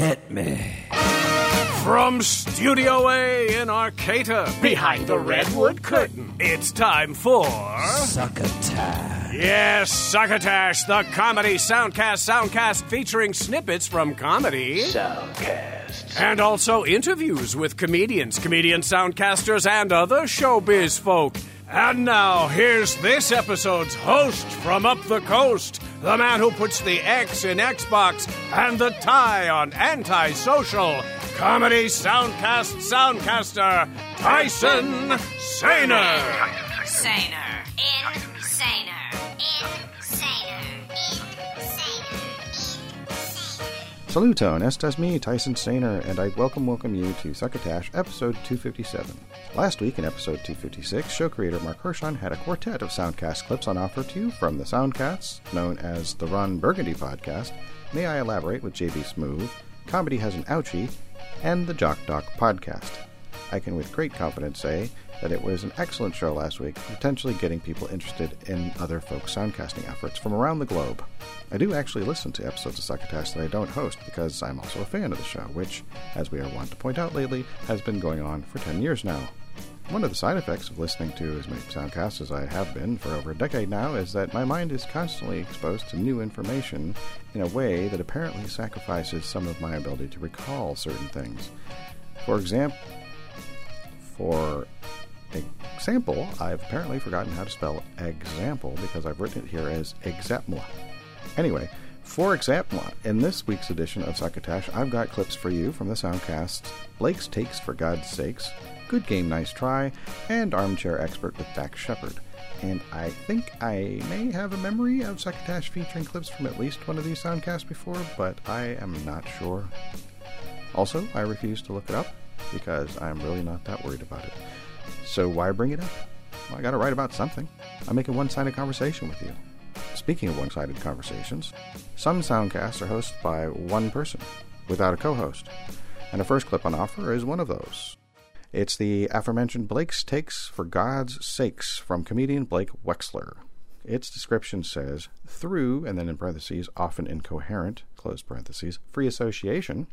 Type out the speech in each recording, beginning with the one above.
Hit me. From Studio A in Arcata, behind the redwood curtain, it's time for. Succotash. Yes, Succotash, the comedy soundcast soundcast featuring snippets from comedy. Soundcast. And also interviews with comedians, comedian soundcasters, and other showbiz folk. And now, here's this episode's host from up the coast, the man who puts the X in Xbox and the tie on antisocial, comedy soundcast soundcaster, Tyson Saner. Saner. Insaner. Insaner. Saluton, estas me, Tyson Saner, and I welcome welcome you to Succotash, episode 257. Last week in episode 256, show creator Mark Hershon had a quartet of Soundcast clips on offer to you from the Soundcasts, known as the Ron Burgundy podcast, May I Elaborate with JB Smoove, Comedy Has an Ouchie, and the Jock Doc podcast. I can with great confidence say that it was an excellent show last week, potentially getting people interested in other folks' soundcasting efforts from around the globe. I do actually listen to episodes of Succotash that I don't host because I'm also a fan of the show, which, as we are wont to point out lately, has been going on for 10 years now. One of the side effects of listening to as many soundcasts as I have been for over a decade now is that my mind is constantly exposed to new information in a way that apparently sacrifices some of my ability to recall certain things. For example, for example, I've apparently forgotten how to spell example because I've written it here as example. Anyway, for example, in this week's edition of Succotash, I've got clips for you from the Soundcast Blake's Takes for God's Sakes, Good Game Nice Try, and Armchair Expert with Dax Shepard. And I think I may have a memory of Succotash featuring clips from at least one of these soundcasts before, but I am not sure. Also, I refuse to look it up because I'm really not that worried about it. So why bring it up? Well, I gotta write about something. I'm making one sided conversation with you. Speaking of one sided conversations, some soundcasts are hosted by one person, without a co host. And the first clip on offer is one of those. It's the aforementioned Blake's Takes for God's Sakes from comedian Blake Wexler. Its description says, through, and then in parentheses, often incoherent, close parentheses, free association,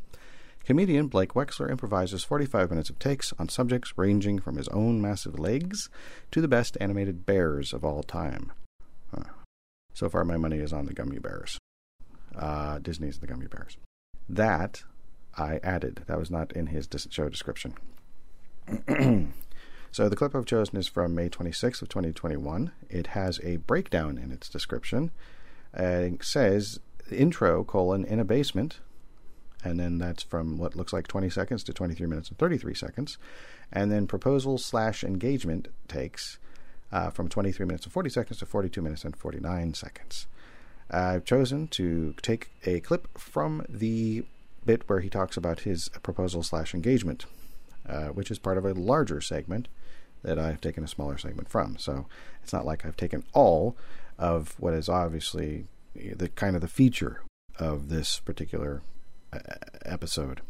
Comedian Blake Wexler improvises 45 minutes of takes on subjects ranging from his own massive legs to the best animated bears of all time. Huh. So far, my money is on the gummy bears. Uh, Disney's the gummy bears. That I added. That was not in his show description. so the clip I've chosen is from May 26th of 2021. It has a breakdown in its description. Uh, it says intro colon in a basement and then that's from what looks like 20 seconds to 23 minutes and 33 seconds. And then proposal slash engagement takes uh, from 23 minutes and 40 seconds to 42 minutes and 49 seconds. I've chosen to take a clip from the bit where he talks about his proposal slash engagement, uh, which is part of a larger segment that I've taken a smaller segment from. So it's not like I've taken all of what is obviously the kind of the feature of this particular episode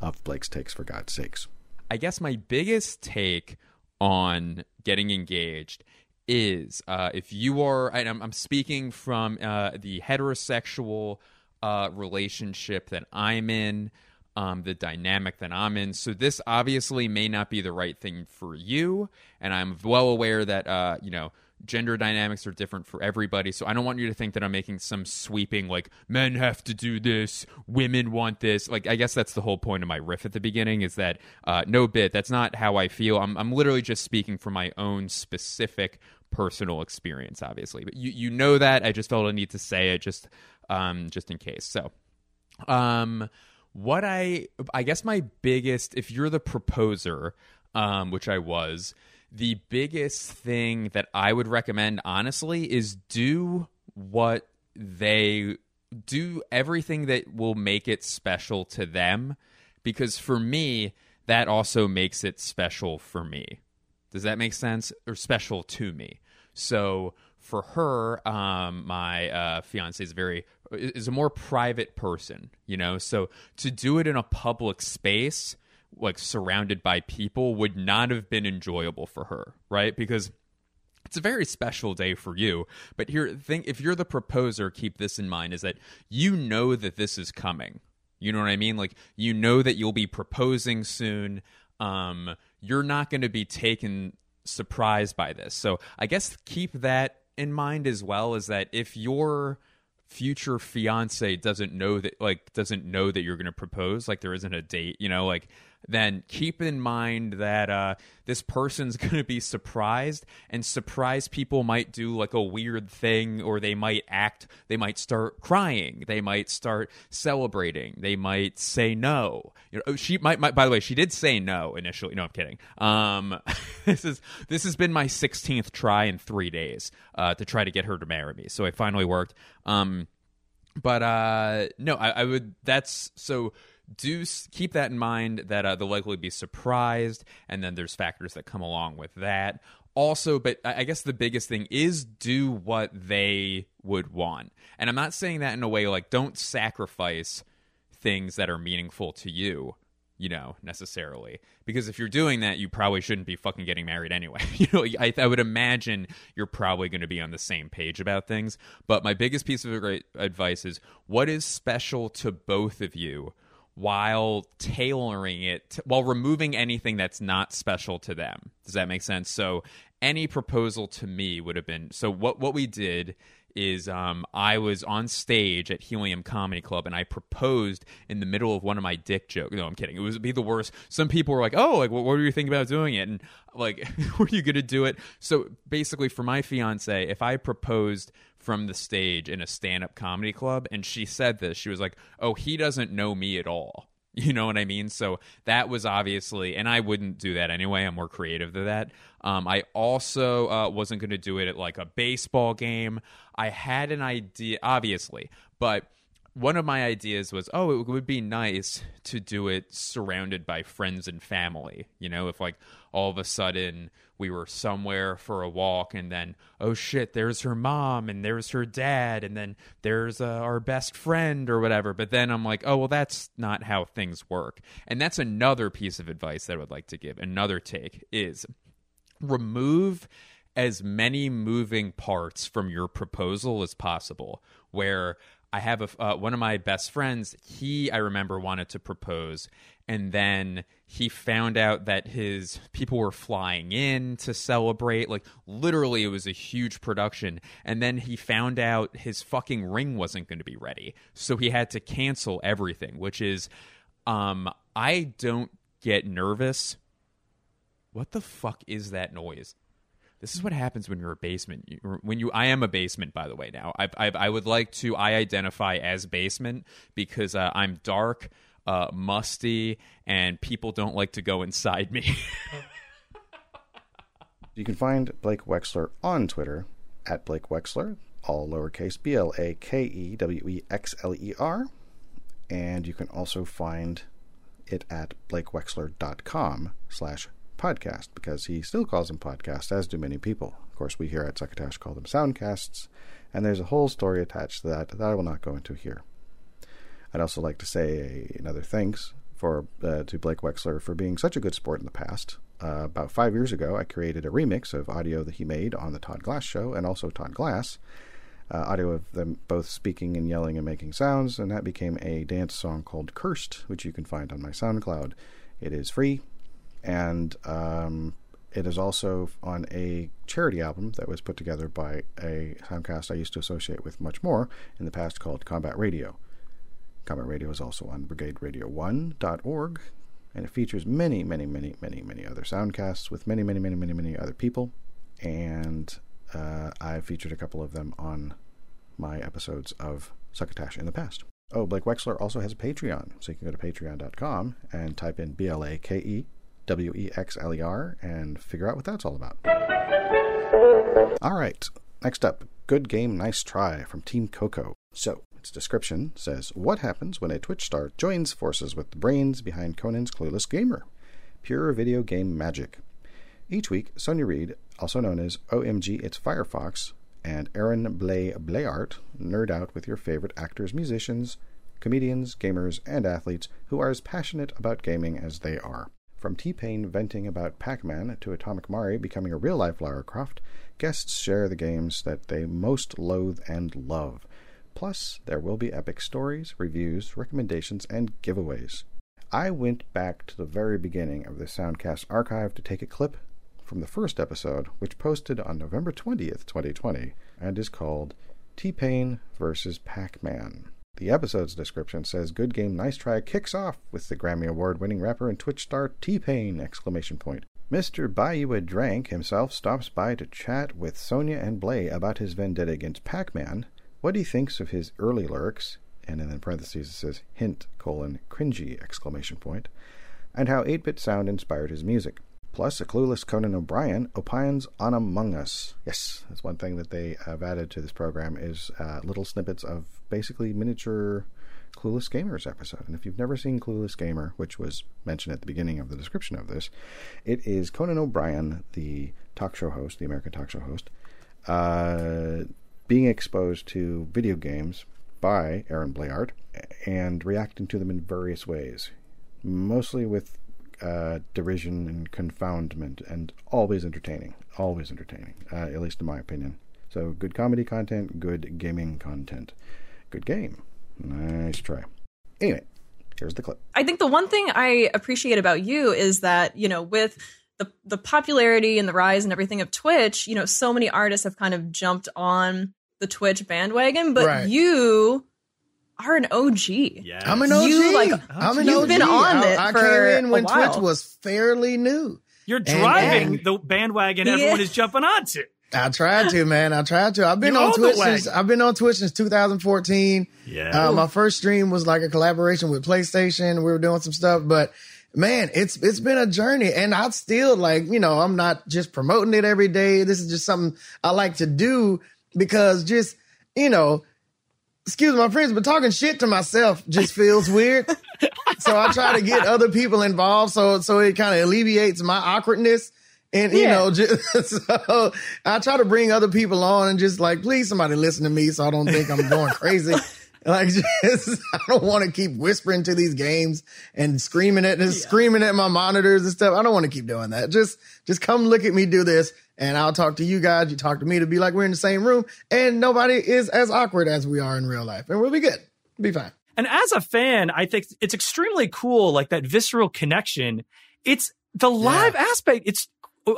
of Blake's Takes for God's sakes. I guess my biggest take on getting engaged is uh, if you are, I'm, I'm speaking from uh, the heterosexual uh, relationship that I'm in, um, the dynamic that I'm in. So this obviously may not be the right thing for you, and I'm well aware that uh, you know gender dynamics are different for everybody. So I don't want you to think that I'm making some sweeping like men have to do this, women want this. Like I guess that's the whole point of my riff at the beginning is that uh, no bit. That's not how I feel. I'm I'm literally just speaking from my own specific personal experience, obviously. But you you know that. I just felt a need to say it just um just in case. So um what I I guess my biggest if you're the proposer, um, which I was the biggest thing that I would recommend, honestly, is do what they do everything that will make it special to them. Because for me, that also makes it special for me. Does that make sense? Or special to me. So for her, um, my uh, fiance is very is a more private person, you know. So to do it in a public space like surrounded by people would not have been enjoyable for her, right? Because it's a very special day for you. But here, think if you're the proposer, keep this in mind: is that you know that this is coming, You know what I mean? Like you know that you'll be proposing soon. Um, you're not going to be taken surprised by this. So I guess keep that in mind as well. Is that if your future fiance doesn't know that like doesn't know that you're going to propose like there isn't a date you know like then keep in mind that uh, this person's going to be surprised, and surprised people might do like a weird thing, or they might act, they might start crying, they might start celebrating, they might say no. You know, oh, she might, might by the way, she did say no initially. No, I'm kidding. Um, this is this has been my 16th try in three days uh, to try to get her to marry me, so it finally worked. Um, but uh, no, I, I would. That's so do keep that in mind that uh, they'll likely be surprised, and then there's factors that come along with that. Also, but I guess the biggest thing is do what they would want. And I'm not saying that in a way like don't sacrifice things that are meaningful to you, you know, necessarily. Because if you're doing that, you probably shouldn't be fucking getting married anyway. you know, I, I would imagine you're probably going to be on the same page about things. But my biggest piece of advice is what is special to both of you while tailoring it while removing anything that's not special to them. Does that make sense? So any proposal to me would have been so what what we did is um, I was on stage at Helium Comedy Club and I proposed in the middle of one of my dick jokes. No, I'm kidding. It would be the worst. Some people were like, "Oh, like what, what were you thinking about doing it?" And like, were you going to do it? So basically, for my fiance, if I proposed from the stage in a stand-up comedy club, and she said this, she was like, "Oh, he doesn't know me at all." You know what I mean? So that was obviously, and I wouldn't do that anyway. I'm more creative than that. Um, I also uh, wasn't going to do it at like a baseball game. I had an idea, obviously, but one of my ideas was, oh, it would be nice to do it surrounded by friends and family. You know, if like all of a sudden we were somewhere for a walk and then, oh shit, there's her mom and there's her dad and then there's uh, our best friend or whatever. But then I'm like, oh, well, that's not how things work. And that's another piece of advice that I would like to give. Another take is remove as many moving parts from your proposal as possible where I have a uh, one of my best friends. He I remember wanted to propose, and then he found out that his people were flying in to celebrate. Like literally, it was a huge production. And then he found out his fucking ring wasn't going to be ready, so he had to cancel everything. Which is, um, I don't get nervous. What the fuck is that noise? This is what happens when you're a basement. When you, I am a basement, by the way. Now, I, I, I would like to, I identify as basement because uh, I'm dark, uh, musty, and people don't like to go inside me. you can find Blake Wexler on Twitter at Blake Wexler, all lowercase B L A K E W E X L E R, and you can also find it at blakewexler.com slash podcast because he still calls them podcasts, as do many people. Of course, we here at Succotash call them soundcasts, and there's a whole story attached to that that I will not go into here. I'd also like to say another thanks for uh, to Blake Wexler for being such a good sport in the past. Uh, about five years ago, I created a remix of audio that he made on the Todd Glass show and also Todd Glass. Uh, audio of them both speaking and yelling and making sounds, and that became a dance song called Cursed, which you can find on my SoundCloud. It is free, and um, it is also on a charity album that was put together by a soundcast I used to associate with much more in the past called Combat Radio. Combat Radio is also on BrigadeRadio1.org, and it features many, many, many, many, many other soundcasts with many, many, many, many, many other people. And uh, I've featured a couple of them on my episodes of Succotash in the past. Oh, Blake Wexler also has a Patreon, so you can go to patreon.com and type in B L A K E W E X L E R, and figure out what that's all about. All right, next up Good Game, Nice Try from Team Coco. So, its description says What happens when a Twitch star joins forces with the brains behind Conan's Clueless Gamer? Pure video game magic. Each week, Sonja Reid, also known as OMG It's Firefox, and Aaron Blay Bleyaert nerd out with your favorite actors, musicians, comedians, gamers, and athletes who are as passionate about gaming as they are. From T Pain venting about Pac Man to Atomic Mari becoming a real life Lara Croft, guests share the games that they most loathe and love. Plus, there will be epic stories, reviews, recommendations, and giveaways. I went back to the very beginning of the Soundcast archive to take a clip from the first episode, which posted on November 20th, 2020, and is called T Pain vs. Pac Man. The episode's description says Good Game Nice Try kicks off with the Grammy Award winning rapper and Twitch star T Pain! exclamation point. Mr. Buy You a Drank himself stops by to chat with Sonia and Blay about his vendetta against Pac Man, what he thinks of his early lyrics, and in parentheses it says hint colon cringy exclamation point, and how 8-bit sound inspired his music. Plus, a clueless Conan O'Brien opines on Among Us. Yes, that's one thing that they have added to this program is uh, little snippets of basically miniature Clueless Gamers episode. And if you've never seen Clueless Gamer, which was mentioned at the beginning of the description of this, it is Conan O'Brien, the talk show host, the American talk show host, uh, being exposed to video games by Aaron Bleyaert and reacting to them in various ways, mostly with uh, derision and confoundment, and always entertaining. Always entertaining, uh, at least in my opinion. So, good comedy content, good gaming content, good game. Nice try. Anyway, here's the clip. I think the one thing I appreciate about you is that, you know, with the the popularity and the rise and everything of Twitch, you know, so many artists have kind of jumped on the Twitch bandwagon, but Right. you are an OG. Yeah. I'm an OG. You, like, I'm an you've OG. been on I, it I for came in when. Twitch was fairly new. You're driving and- the bandwagon Yeah. everyone is jumping onto. I tried to, man. I tried to. I've been You on Twitch since I've been on Twitch since 2014. Yeah. Uh, my first stream was like a collaboration with PlayStation. We were doing some stuff, but man, it's it's been a journey, and I still like you know I'm not just promoting it every day. This is just something I like to do because just you know, excuse my friends, but talking shit to myself just feels weird. so I try to get other people involved, so so it kind of alleviates my awkwardness. And you Yeah. know, just so I try to bring other people on and just like, please, somebody listen to me, so I don't think I'm going crazy. Like, just I don't want to keep whispering to these games and screaming at and screaming at my monitors and stuff. I don't want to keep doing that. Just, just come look at me do this, and I'll talk to you guys. You talk to me to be like we're in the same room, and nobody is as awkward as we are in real life, and we'll be good. Be fine. And as a fan, I think it's extremely cool, like that visceral connection. It's the live aspect. It's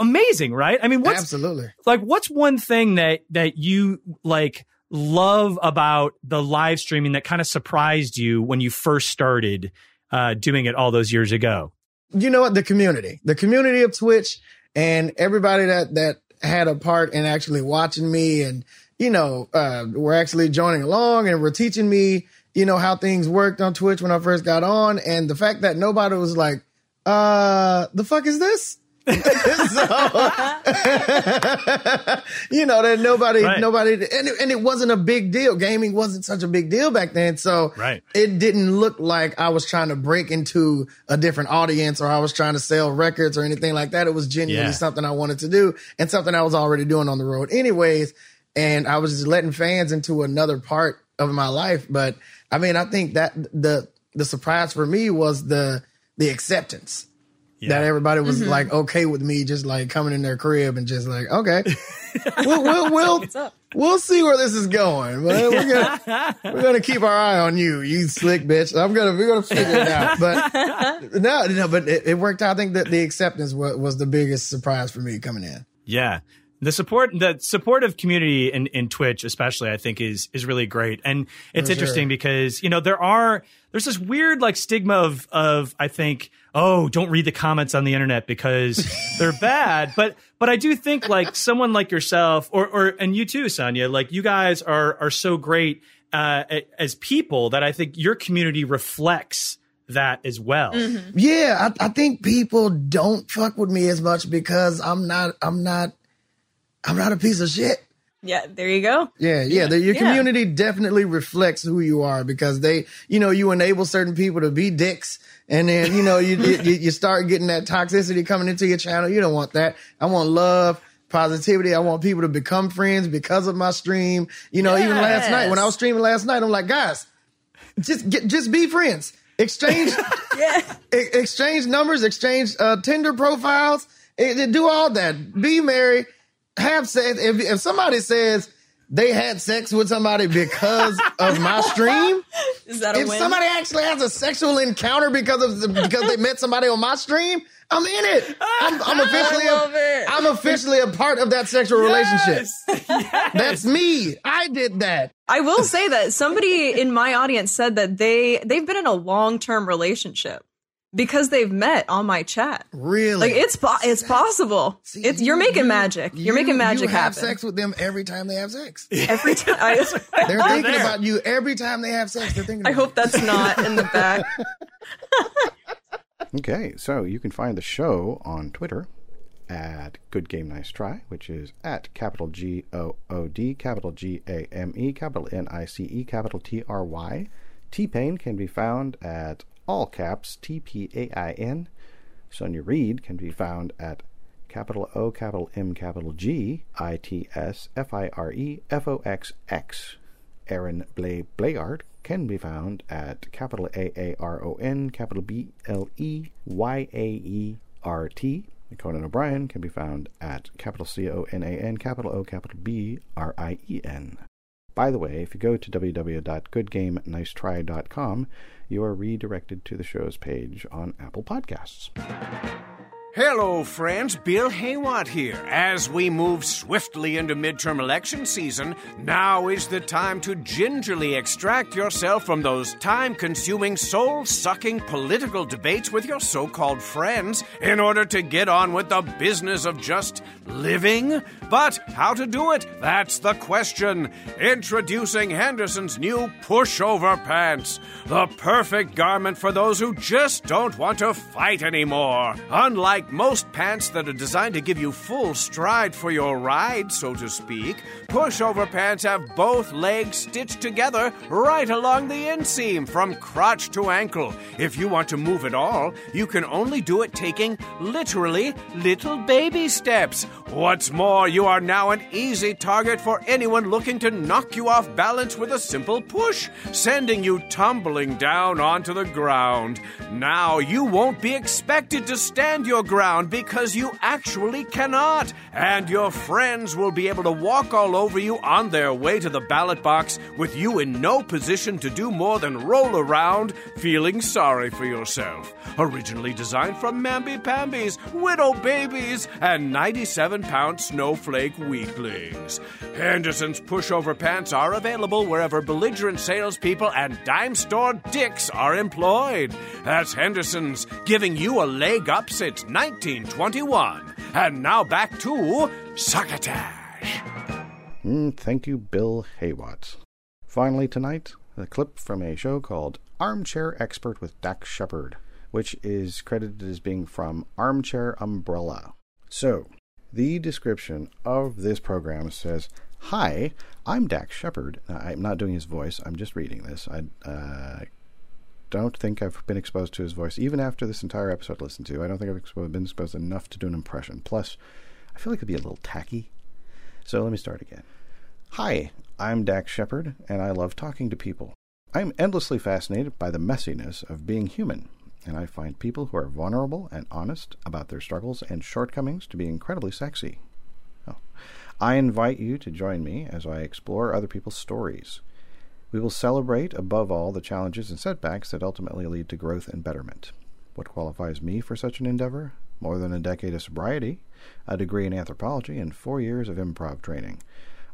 amazing, right? I mean, what's Absolutely. like what's one thing that that you like love about the live streaming that kind of surprised you when you first started uh, doing it all those years ago? you know what the community the community of twitch and everybody that that had a part in actually watching me and you know uh were actually joining along and were teaching me you know how things worked on twitch when i first got on. And the fact that nobody was like uh the fuck is this so, you know that nobody Right. nobody and it, and it wasn't a big deal gaming wasn't such a big deal back then so Right. it didn't look like I was trying to break into a different audience or I was trying to sell records or anything like that. It was genuinely Yeah. something I wanted to do and something I was already doing on the road anyways. And I was just letting fans into another part of my life. But I mean, I think that the, the surprise for me was the, the acceptance that everybody was mm-hmm. like okay with me just like coming in their crib and just like, okay, we'll, we'll, we'll, we'll see where this is going. But we're gonna, we're gonna keep our eye on you, you slick bitch. I'm gonna we're gonna figure it out. But no, no, but it, it worked out. I think that the acceptance was, was the biggest surprise for me coming in. Yeah. The support, the supportive community in, in Twitch, especially, I think is is really great, and it's For interesting sure. because you know there are there's this weird like stigma of of I think oh don't read the comments on the internet because they're bad, but but I do think like someone like yourself or or and you too, Sonia, like you guys are are so great uh, as people that I think your community reflects that as well. Yeah, I, I think people don't fuck with me as much because I'm not I'm not I'm not a piece of shit. Yeah, there you go. Yeah, yeah. The, your Yeah. community definitely reflects who you are because they, you know, you enable certain people to be dicks, and then you know you you, you start getting that toxicity coming into your channel. You don't want that. I want love, positivity. I want people to become friends because of my stream. You know, even last night when I was streaming last night, I'm like, guys, just get just be friends. Exchange Yeah. e- exchange numbers, exchange uh, Tinder profiles, eh, do all that. Be married, have sex. If, if somebody says they had sex with somebody because of my stream. Is that a If win? somebody actually has a sexual encounter because of the, because they met somebody on my stream, I'm in it. I'm, I'm officially I love a, it. I'm officially a part of that sexual relationship. Yes. Yes. That's me. I did that. I will say that somebody in my audience said that they they've been in a long term relationship because they've met on my chat. Really? Like it's po- it's possible. See, it's you're you- making you- magic. You're you- making magic you have happen sex with them every time they have sex. every time. I, They're thinking there. about you every time they have sex. They're thinking. I about hope that's not in the back. Okay, so you can find the show on Twitter at Good Game Nice Try, which is at capital G O O D, capital G A M E, capital N I C E, capital T R Y. T Pain can be found at all caps T P A I N. Sonja Reid can be found at capital O, capital M, capital G I T S F I R E F O X X. Aaron Blay Bleyaert can be found at capital A A R O N, capital B L E Y A E R T. Conan O'Brien can be found at capital C O N A N, capital O, capital B R I E N. By the way, if you go to www.goodgamenicetry.com, you are redirected to the show's page on Apple Podcasts. Hello, friends. Bill Haywatt here. As we move swiftly into midterm election season, now is the time to gingerly extract yourself from those time consuming, soul sucking political debates with your so called friends in order to get on with the business of just living. But how to do it? That's the question. Introducing Henderson's new pushover pants, the perfect garment for those who just don't want to fight anymore. Unlike most pants that are designed to give you full stride for your ride, so to speak, pushover pants have both legs stitched together right along the inseam from crotch to ankle. If you want to move at all, you can only do it taking literally little baby steps. What's more, you are now an easy target for anyone looking to knock you off balance with a simple push, sending you tumbling down onto the ground. Now you won't be expected to stand your ground because you actually cannot, and your friends will be able to walk all over you on their way to the ballot box with you in no position to do more than roll around feeling sorry for yourself. Originally designed from Mamby Pambies, Widow Babies, and 97 pound snowflake weaklings. Henderson's pushover pants are available wherever belligerent salespeople and dime store dicks are employed. That's Henderson's, giving you a leg up since 1921. And now back to Succotash. Mm, thank you, Bill Haywatt. Finally, tonight, a clip from a show called Armchair Expert with Dax Shepard, which is credited as being from Armchair Umbrella. So, the description of this program says Hi, I'm Dax Shepard. I'm not doing his voice, I'm just reading this. I uh, don't think I've been exposed to his voice, even after this entire episode I listened to. I don't think I've been exposed enough to do an impression. Plus, I feel like it'd be a little tacky. So let me start again. Hi, I'm Dax Shepard, and I love talking to people. I'm endlessly fascinated by the messiness of being human, and I find people who are vulnerable and honest about their struggles and shortcomings to be incredibly sexy. Oh. I invite you to join me as I explore other people's stories. We will celebrate, above all, the challenges and setbacks that ultimately lead to growth and betterment. What qualifies me for such an endeavor? More than a decade of sobriety, a degree in anthropology, and four years of improv training.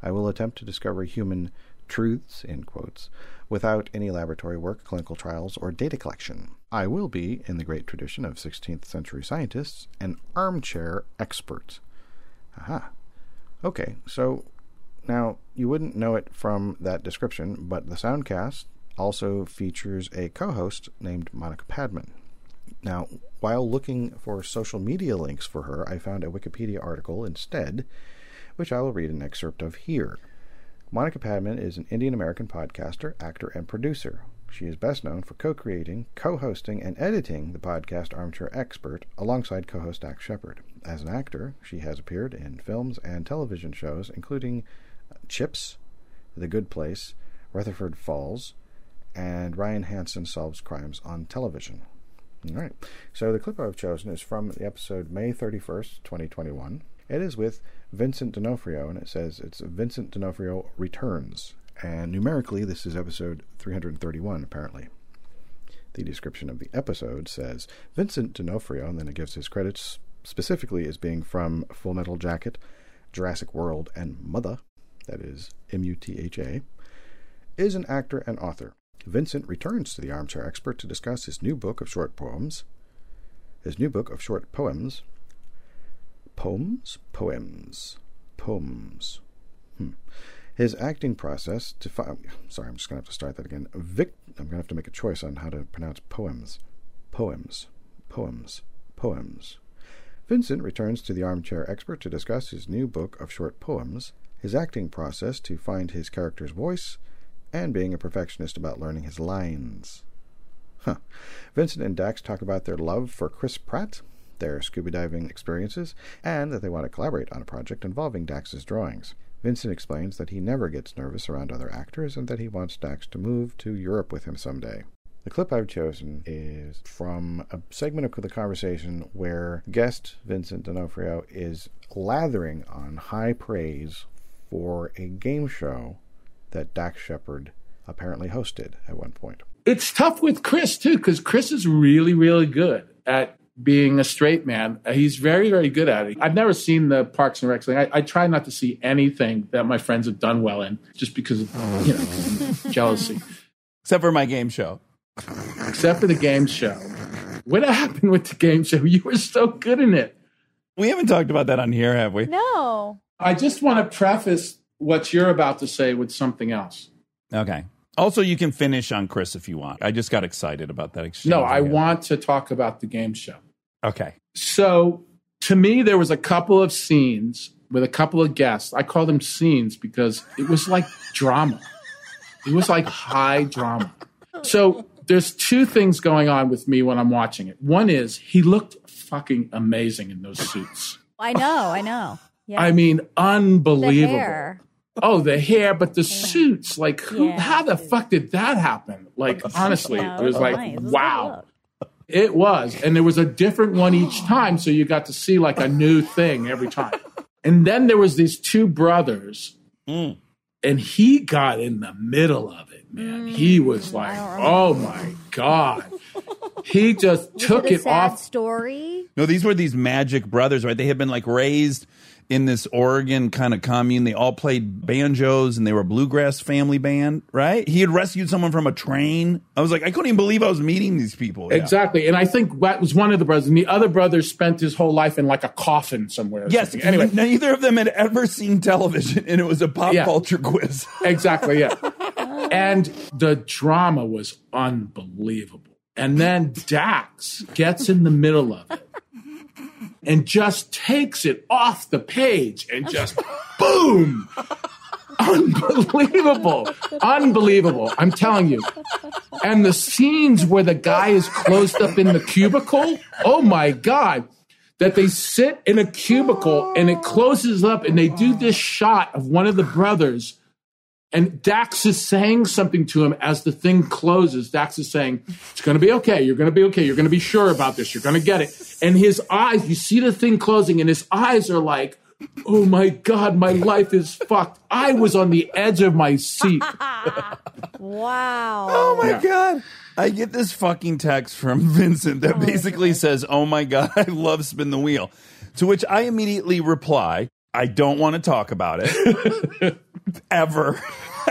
I will attempt to discover human truths, in quotes, without any laboratory work, clinical trials, or data collection. I will be, in the great tradition of 16th century scientists, an armchair expert. Aha. Okay, so now you wouldn't know it from that description, but the Soundcast also features a co host named Monica Padman. Now, while looking for social media links for her, I found a Wikipedia article instead, which I will read an excerpt of here. Monica Padman is an Indian American podcaster, actor, and producer. She is best known for co creating, co hosting, and editing the podcast Armchair Expert alongside co host Dax Shepard. As an actor, she has appeared in films and television shows, including Chips, The Good Place, Rutherford Falls, and Ryan Hansen Solves Crimes on Television. All right. So the clip I've chosen is from the episode May 31st, 2021, It is with Vincent D'Onofrio, and it says it's Vincent D'Onofrio Returns. And numerically, this is episode 331, apparently. The description of the episode says Vincent D'Onofrio, and then it gives his credits specifically as being from Full Metal Jacket, Jurassic World, and Mother, that is M U T H A, is an actor and author. Vincent returns to the armchair expert to discuss his new book of short poems. His new book of short poems. Poems? Poems. Poems. Hmm. His acting process to find. Sorry, I'm just going to have to start that again. Vic, I'm going to have to make a choice on how to pronounce poems. Poems. Poems. Poems. Vincent returns to the armchair expert to discuss his new book of short poems, his acting process to find his character's voice, and being a perfectionist about learning his lines. Huh. Vincent and Dax talk about their love for Chris Pratt, their scuba diving experiences, and that they want to collaborate on a project involving Dax's drawings. Vincent explains that he never gets nervous around other actors and that he wants Dax to move to Europe with him someday. The clip I've chosen is from a segment of the conversation where guest Vincent D'Onofrio is lathering on high praise for a game show that Dax Shepard apparently hosted at one point. It's tough with Chris too, because Chris is really, really good at being a straight man. He's very, very good at it. I've never seen the Parks and Rec thing. I, I try not to see anything that my friends have done well in, just because of you know jealousy. Except for my game show. Except for the game show. What happened with the game show? You were so good in it. We haven't talked about that on here, have we? No. I just want to preface what you're about to say with something else. Okay. Also, you can finish on Chris if you want. I just got excited about that exchange. No, I we had. want to talk about the game show. Okay. So to me, there was a couple of scenes with a couple of guests. I call them scenes because it was like drama. It was like high drama. So there's two things going on with me when I'm watching it. One is he looked fucking amazing in those suits. I know, I know. Yeah. I mean, the unbelievable. hair. Oh, the hair, but the suits, like, who, Yeah. how the fuck did that happen? Like, honestly, Yeah, it was like, nice. It was a wow. It was. And there was a different one each time. So you got to see like a new thing every time. And then there was these two brothers. Hmm. And he got in the middle of it, man. he mm. was like, oh my God. He just Was took it, a it sad off. story? No, these were these magic brothers, right? They had been like raised in this Oregon kind of commune. They all played banjos and they were a bluegrass family band, right? He had rescued someone from a train. I was like, I couldn't even believe I was meeting these people. Yeah. Exactly. And I think that was one of the brothers. And the other brother spent his whole life in like a coffin somewhere. Yes. something. Anyway, neither of them had ever seen television, and it was a pop Yeah. culture quiz. Exactly, yeah. and the drama was unbelievable. And then Dax gets in the middle of it and just takes it off the page and just boom. Unbelievable. Unbelievable. I'm telling you. And the scenes where the guy is closed up in the cubicle, oh my God. That they sit in a cubicle and it closes up and they do this shot of one of the brothers and Dax is saying something to him as the thing closes. Dax is saying, It's going to be okay. You're going to be okay. You're going to be sure about this. You're going to get it. And his eyes, you see the thing closing, and his eyes are like, Oh my God, my life is fucked. I was on the edge of my seat. Wow. Oh my Yeah. god. I get this fucking text from Vincent that oh basically says, "Oh my god, I love spin the wheel." To which I immediately reply, "I don't want to talk about it ever."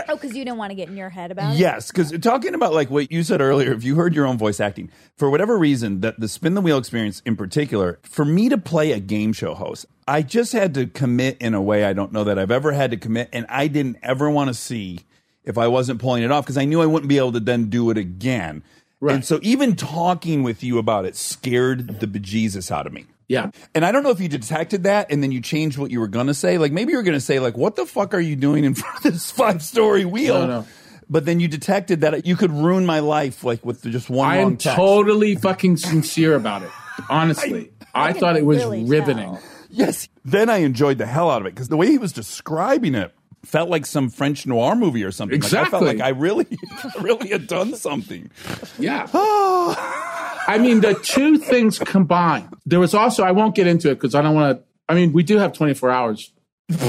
Oh, because you didn't want to get in your head about it? Yes, because talking about like what you said earlier, if you heard your own voice acting, for whatever reason, that the spin the wheel experience in particular, for me to play a game show host, I just had to commit in a way I don't know that I've ever had to commit, and I didn't ever want to see if I wasn't pulling it off because I knew I wouldn't be able to then do it again. And so even talking with you about it scared the bejesus out of me. Yeah. And I don't know if you detected that and then you changed what you were going to say. Like maybe you were going to say like, what the fuck are you doing in front of this five story wheel? No, no. But then you detected that you could ruin my life like with just one I long am text. totally fucking sincere about it. Honestly. I, thought it was really riveting. tell. Yes. Then I enjoyed the hell out of it because the way he was describing it felt like some French noir movie or something. Like, I felt like I really, really had done something. Yeah. I mean, the two things combined. There was also, I won't get into it because I don't want to I mean, we do have 24 hours,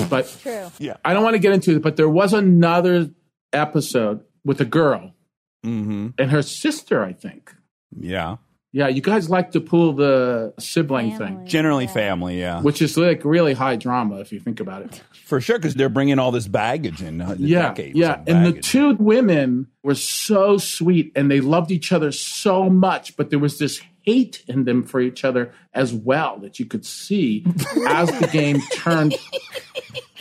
but True. Yeah. I don't want to get into it. But there was another episode with a girl Mm-hmm. and her sister, I think. Yeah. Yeah, you guys like to pull the sibling thing, Generally, Yeah. family. Yeah. which is like really high drama if you think about it. For sure, because they're bringing all this baggage in. uh, yeah, yeah. And the two women were so sweet and they loved each other so much, but there was this hate in them for each other as well that you could see as the game turned.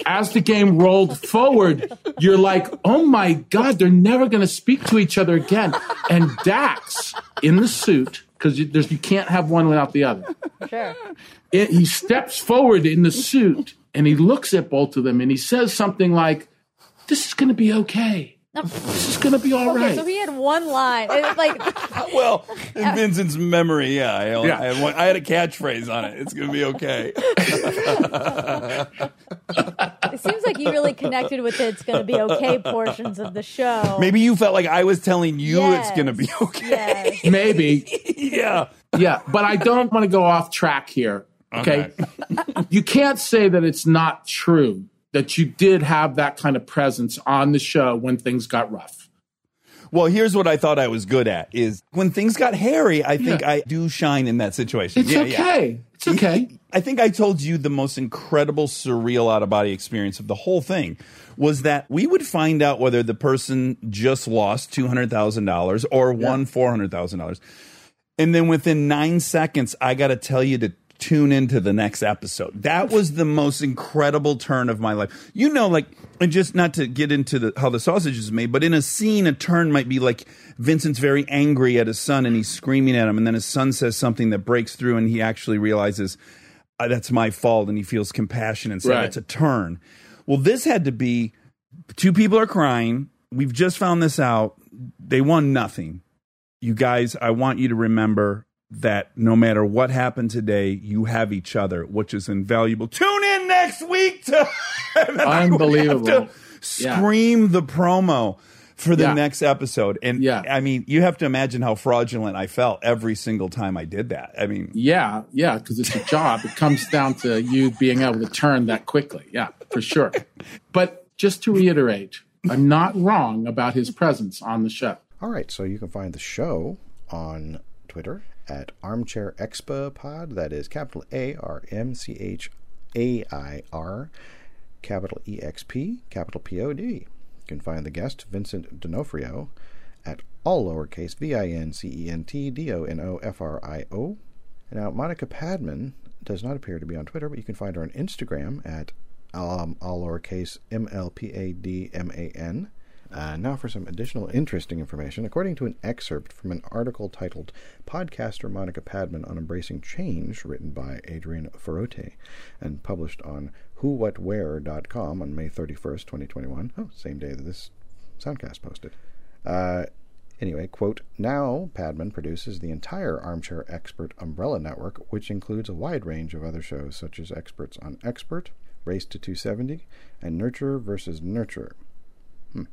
As the game rolled forward, you're like, oh my God, they're never going to speak to each other again. And Dax in the suit, because you, you can't have one without the other Sure. it, he steps forward in the suit and he looks at both of them and he says something like, "This is going to be okay. This is going to be all Okay, right." so he had one line. It was like, well, in Vincent's memory, yeah, I, only- Yeah. I, had one, I had a catchphrase on it. It's going to be okay. it seems like you really connected with the "it's going to be okay" portions of the show. Maybe you felt like I was telling you it's going to be okay. Yes. Maybe, yeah. yeah, but I don't want to go off track here. Okay, you can't say that it's not true that you did have that kind of presence on the show when things got rough. Well, here's what I thought I was good at is when things got hairy, I think Yeah. I do shine in that situation. It's Yeah, yeah. okay. It's okay. I think I told you the most incredible surreal out of body experience of the whole thing was that we would find out whether the person just lost $200,000 or won $400,000. And then within nine seconds, I got to tell you to tune into the next episode. That was the most incredible turn of my life. You know, like, and just not to get into the, how the sausage is made, but in a scene, a turn might be like Vincent's very angry at his son and he's screaming at him. And then his son says something that breaks through and he actually realizes uh, that's my fault and he feels compassion and so Right. it's a turn. Well, this had to be two people are crying. We've just found this out. They won nothing. You guys, I want you to remember that no matter what happened today, you have each other, which is invaluable. Tune in next week to Unbelievable. We have to Yeah. scream the promo for the Yeah. next episode. And Yeah. I mean, you have to imagine how fraudulent I felt every single time I did that. I mean, Yeah, yeah, because it's a job. it comes down to you being able to turn that quickly. Yeah, for sure. But just to reiterate, I'm not wrong about his presence on the show. All right, so you can find the show on Twitter at Armchair Expa Pod. That is capital A R M C H A I R, capital E X P, capital P O D. You can find the guest, Vincent D'Onofrio, at all lowercase V I N C E N T D O N O F R I O. Now, Monica Padman does not appear to be on Twitter, but you can find her on Instagram at um, all lowercase M L P A D M A N. Uh, now for some additional interesting information. According to an excerpt from an article titled Podcaster Monica Padman on Embracing Change, written by Adrian Ferrote and published on whowhatwhere.com on May 31st, 2021. Oh, same day that this soundcast posted. Uh, anyway, quote, now Padman produces the entire Armchair Expert umbrella network, which includes a wide range of other shows such as Experts on Expert, Race to 270, and Nurture versus Nurture. Hmm.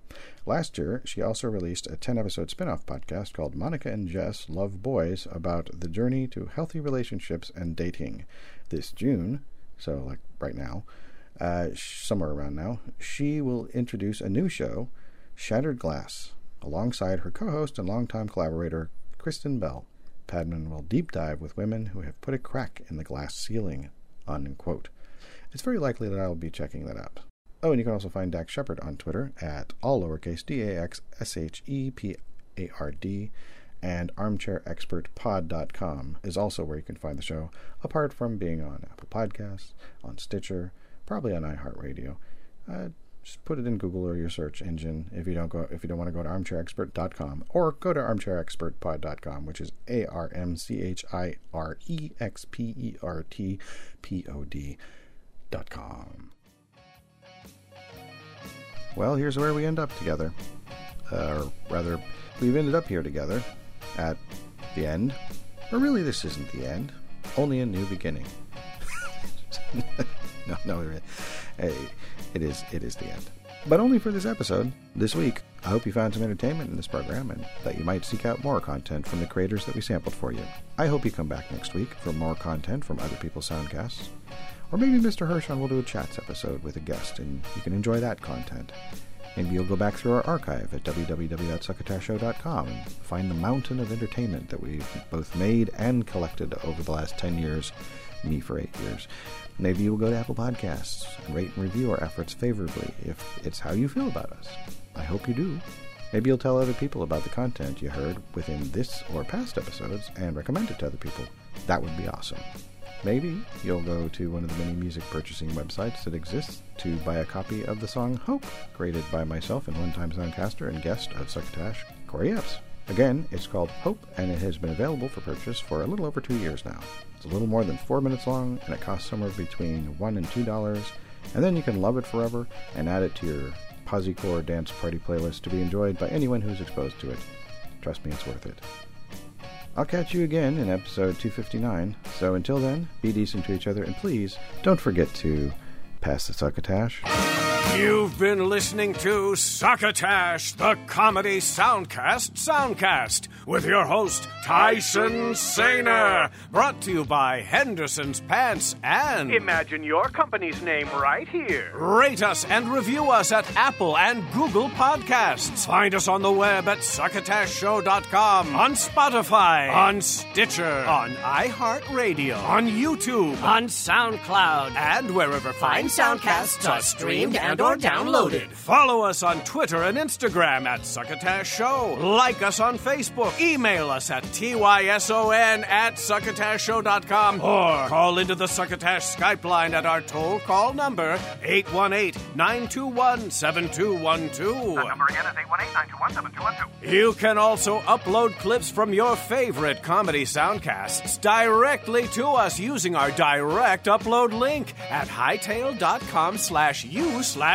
Last year, she also released a 10 episode spin off podcast called Monica and Jess Love Boys about the journey to healthy relationships and dating. This June, so like right now, uh, somewhere around now, she will introduce a new show, Shattered Glass, alongside her co host and longtime collaborator, Kristen Bell. Padman will deep dive with women who have put a crack in the glass ceiling. Unquote. It's very likely that I will be checking that out. Oh, and you can also find Dax Shepard on Twitter at all lowercase d a x s h e p a r d, and armchairexpertpod.com is also where you can find the show, apart from being on Apple Podcasts, on Stitcher, probably on iHeartRadio. Uh, just put it in Google or your search engine if you don't go if you don't want to go to armchairexpert.com or go to armchairexpertpod.com, which is a r m c h i r e x p e r t p o d dot com. Well, here's where we end up together. Uh, or rather, we've ended up here together at the end. Or really, this isn't the end, only a new beginning. no, no, it is. It is the end, but only for this episode this week. I hope you found some entertainment in this program, and that you might seek out more content from the creators that we sampled for you. I hope you come back next week for more content from other people's soundcasts, Or maybe Mr. Hershon will do a chats episode with a guest and you can enjoy that content. Maybe you'll go back through our archive at www.succotashshow.com and find the mountain of entertainment that we've both made and collected over the last 10 years, me for 8 years. Maybe you'll go to Apple Podcasts and rate and review our efforts favorably if it's how you feel about us. I hope you do. Maybe you'll tell other people about the content you heard within this or past episodes and recommend it to other people. That would be awesome. Maybe you'll go to one of the many music purchasing websites that exists to buy a copy of the song Hope, created by myself and one time soundcaster and guest of Succotash, Corey Epps. Again, it's called Hope, and it has been available for purchase for a little over two years now. It's a little more than four minutes long, and it costs somewhere between one and two dollars. And then you can love it forever and add it to your Posicor dance party playlist to be enjoyed by anyone who's exposed to it. Trust me, it's worth it. I'll catch you again in episode 259. So until then, be decent to each other, and please don't forget to pass the succotash. You've been listening to Succotash, the comedy soundcast soundcast, with your host, Tyson Sainer. Brought to you by Henderson's Pants and. Imagine your company's name right here. Rate us and review us at Apple and Google Podcasts. Find us on the web at succotashshow.com, on Spotify, on Stitcher, on iHeartRadio, on YouTube, on SoundCloud, and wherever fine soundcasts are streamed and or downloaded. Follow us on Twitter and Instagram at Succotash Show. Like us on Facebook. Email us at tyson at succotashshow.com or call into the Succotash Skype line at our toll call number 818-921-7212. That number again is 818-921-7212. You can also upload clips from your favorite comedy soundcasts directly to us using our direct upload link at hightail.com slash u slash